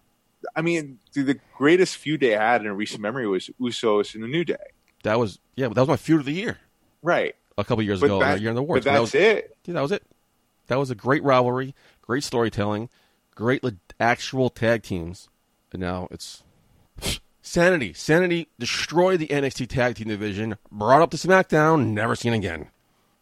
I mean, the, the greatest feud they had in recent memory was Usos in the New Day. That was yeah, that was my feud of the year Right. A couple years But, ago. that, year in the war. but awards. that was, it. Yeah, that was it. That was a great rivalry, great storytelling, great actual tag teams. And now it's Sanity. Sanity destroyed the NXT tag team division, brought up to SmackDown, never seen again.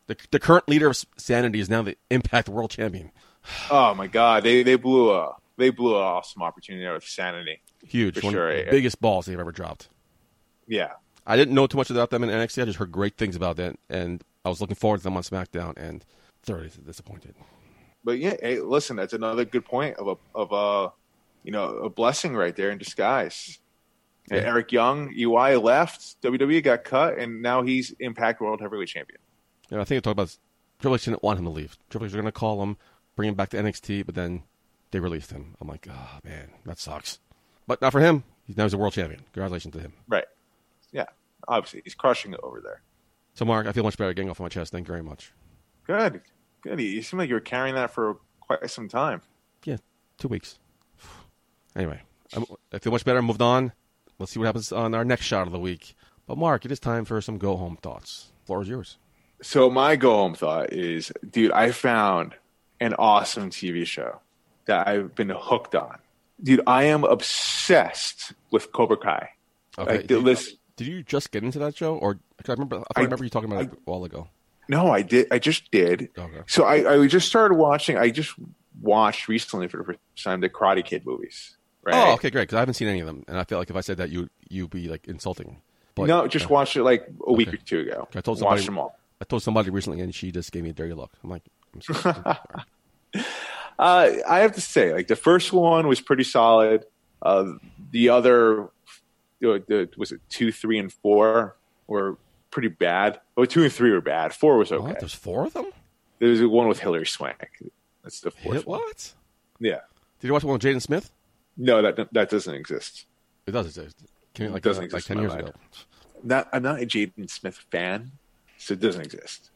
The, the current leader of Sanity is now the Impact World Champion. Oh my God, they they blew a they blew an awesome opportunity out of Sanity. Huge. For One sure, of the biggest balls they've ever dropped. Yeah. I didn't know too much about them in NXT. I just heard great things about them, and I was looking forward to them on SmackDown, and thoroughly disappointed. But yeah, hey, listen, that's another good point of a of a you know a blessing right there in disguise. Yeah. Eric Young, UI left, WWE got cut, and now he's Impact World Heavyweight Champion. Yeah, I think I talked about Triple H didn't want him to leave. Triple H was going to call him, bring him back to NXT, but then they released him. I'm like, oh man, that sucks. But not for him. He's now he's a world champion. Congratulations to him. Right. Yeah. Obviously, he's crushing it over there. So Mark, I feel much better getting off my chest. Thank you very much. Good. Good. You seem like you were carrying that for quite some time. Yeah, two weeks. Anyway, I'm, I feel much better. Moved on. Let's see what happens on our next shot of the week. But Mark, it is time for some go home thoughts. The Floor is yours. So my go home thought is, dude, I found an awesome TV show that I've been hooked on. Dude, I am obsessed with Cobra Kai. Okay. Like, did, the list, did you just get into that show, or I remember? I, I I- remember you talking about it a while ago. no, I did. I just did. Okay. So I, I just started watching. I just watched recently for the first time the Karate Kid movies. Right. Oh, okay, great. Because I haven't seen any of them, and I feel like if I said that, you you'd be like insulting. But, no, just uh, watched it like a week Okay. or two ago. I told somebody- watched them all. I told somebody recently, and she just gave me a dirty look. I'm like, I'm sorry. Uh, I have to say, like the first one was pretty solid. Uh, the other, the, was it two, three, and four were pretty bad. Oh, two and three were bad. Four was okay. what? There's four of them. There's one with Hilary Swank. That's the fourth Hit what? Yeah. Did you watch the one with Jaden Smith? No, that that doesn't exist. It does exist. Came out like, Doesn't uh, like exist ten years my ago. Not, I'm not a Jaden Smith fan, so it doesn't exist.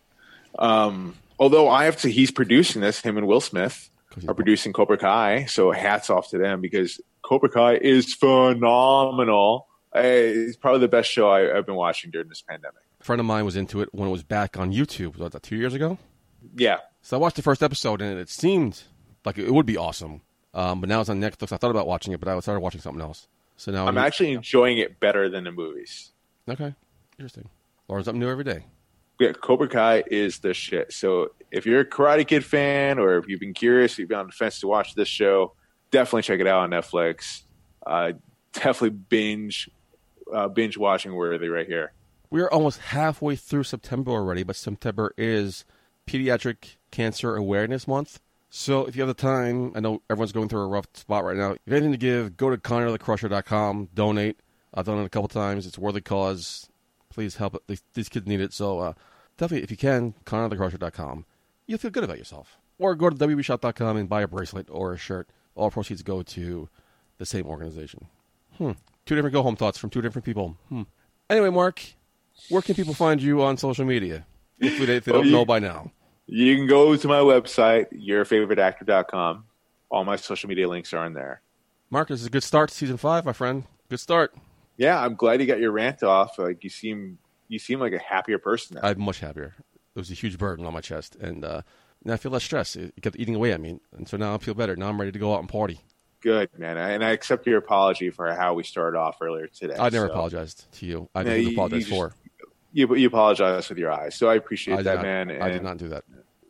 Um, although I have to, he's producing this. Him and Will Smith are producing Cobra Kai, so hats off to them because Cobra Kai is phenomenal. Uh, It's probably the best show I, I've been watching during this pandemic. A friend of mine was into it when it was back on YouTube. Was that two years ago? Yeah, So I watched the first episode, and it seemed like it would be awesome. Um, but now it's on Netflix. I thought about watching it, but I started watching something else. So now I'm you- actually enjoying it better than the movies. okay. Interesting. Learn something new every day. yeah, Cobra Kai is the shit. So if you're a Karate Kid fan, or if you've been curious, you've been on the fence to watch this show, definitely check it out on Netflix. Uh, definitely binge, uh, binge watching worthy right here. We're almost halfway through September already, but September is Pediatric Cancer Awareness Month. So if you have the time, I know everyone's going through a rough spot right now. If you have anything to give, go to ConnorTheCrusher.com, donate. I've done it a couple times. It's a worthy cause. Please help. These, these kids need it. So uh, definitely, if you can, ConnorTheCrusher.com. You'll feel good about yourself. Or go to WBShop.com and buy a bracelet or a shirt all proceeds go to the same organization. Hmm. Two different go home thoughts from two different people. Hmm. Anyway, Mark, where can people find you on social media if they, if they Well, don't you- know by now? You can go to my website, yourfavoriteactor.com. All my social media links are in there. Mark, this is a good start to season five, my friend. Good start. Yeah, I'm glad you got your rant off. Like you seem you seem like a happier person now. I'm much happier. It was a huge burden on my chest, and uh, now I feel less stress. It kept eating away at me, and so now I feel better. Now I'm ready to go out and party. Good, man. And I accept your apology for how we started off earlier today. I never So- apologized to you. I Yeah, didn't you- apologize you just- for. You, you apologize with your eyes, so I appreciate I that, not, man. And, I did not do that.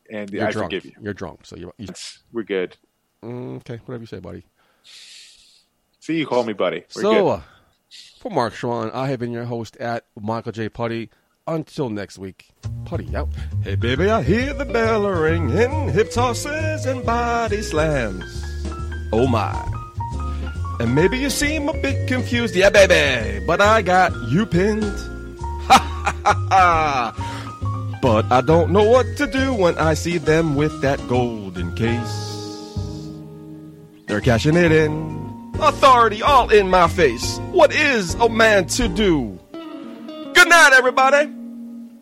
And You're I drunk. forgive you. You're drunk, so you're, you It's- We're good. Mm, okay. Whatever you say, buddy. See, you call me buddy. We're so, good. uh, for Mark Schwann, I have been your host at Michael J. Putty. Until next week, Putty out. Hey, baby, I hear the bell ringing, hip tosses and body slams. Oh my. And maybe you seem a bit confused, yeah, baby, but I got you pinned. Ha ha ha ha. But I don't know what to do when I see them with that golden case. They're cashing it in. Authority all in my face. What is a man to do? Good night, everybody.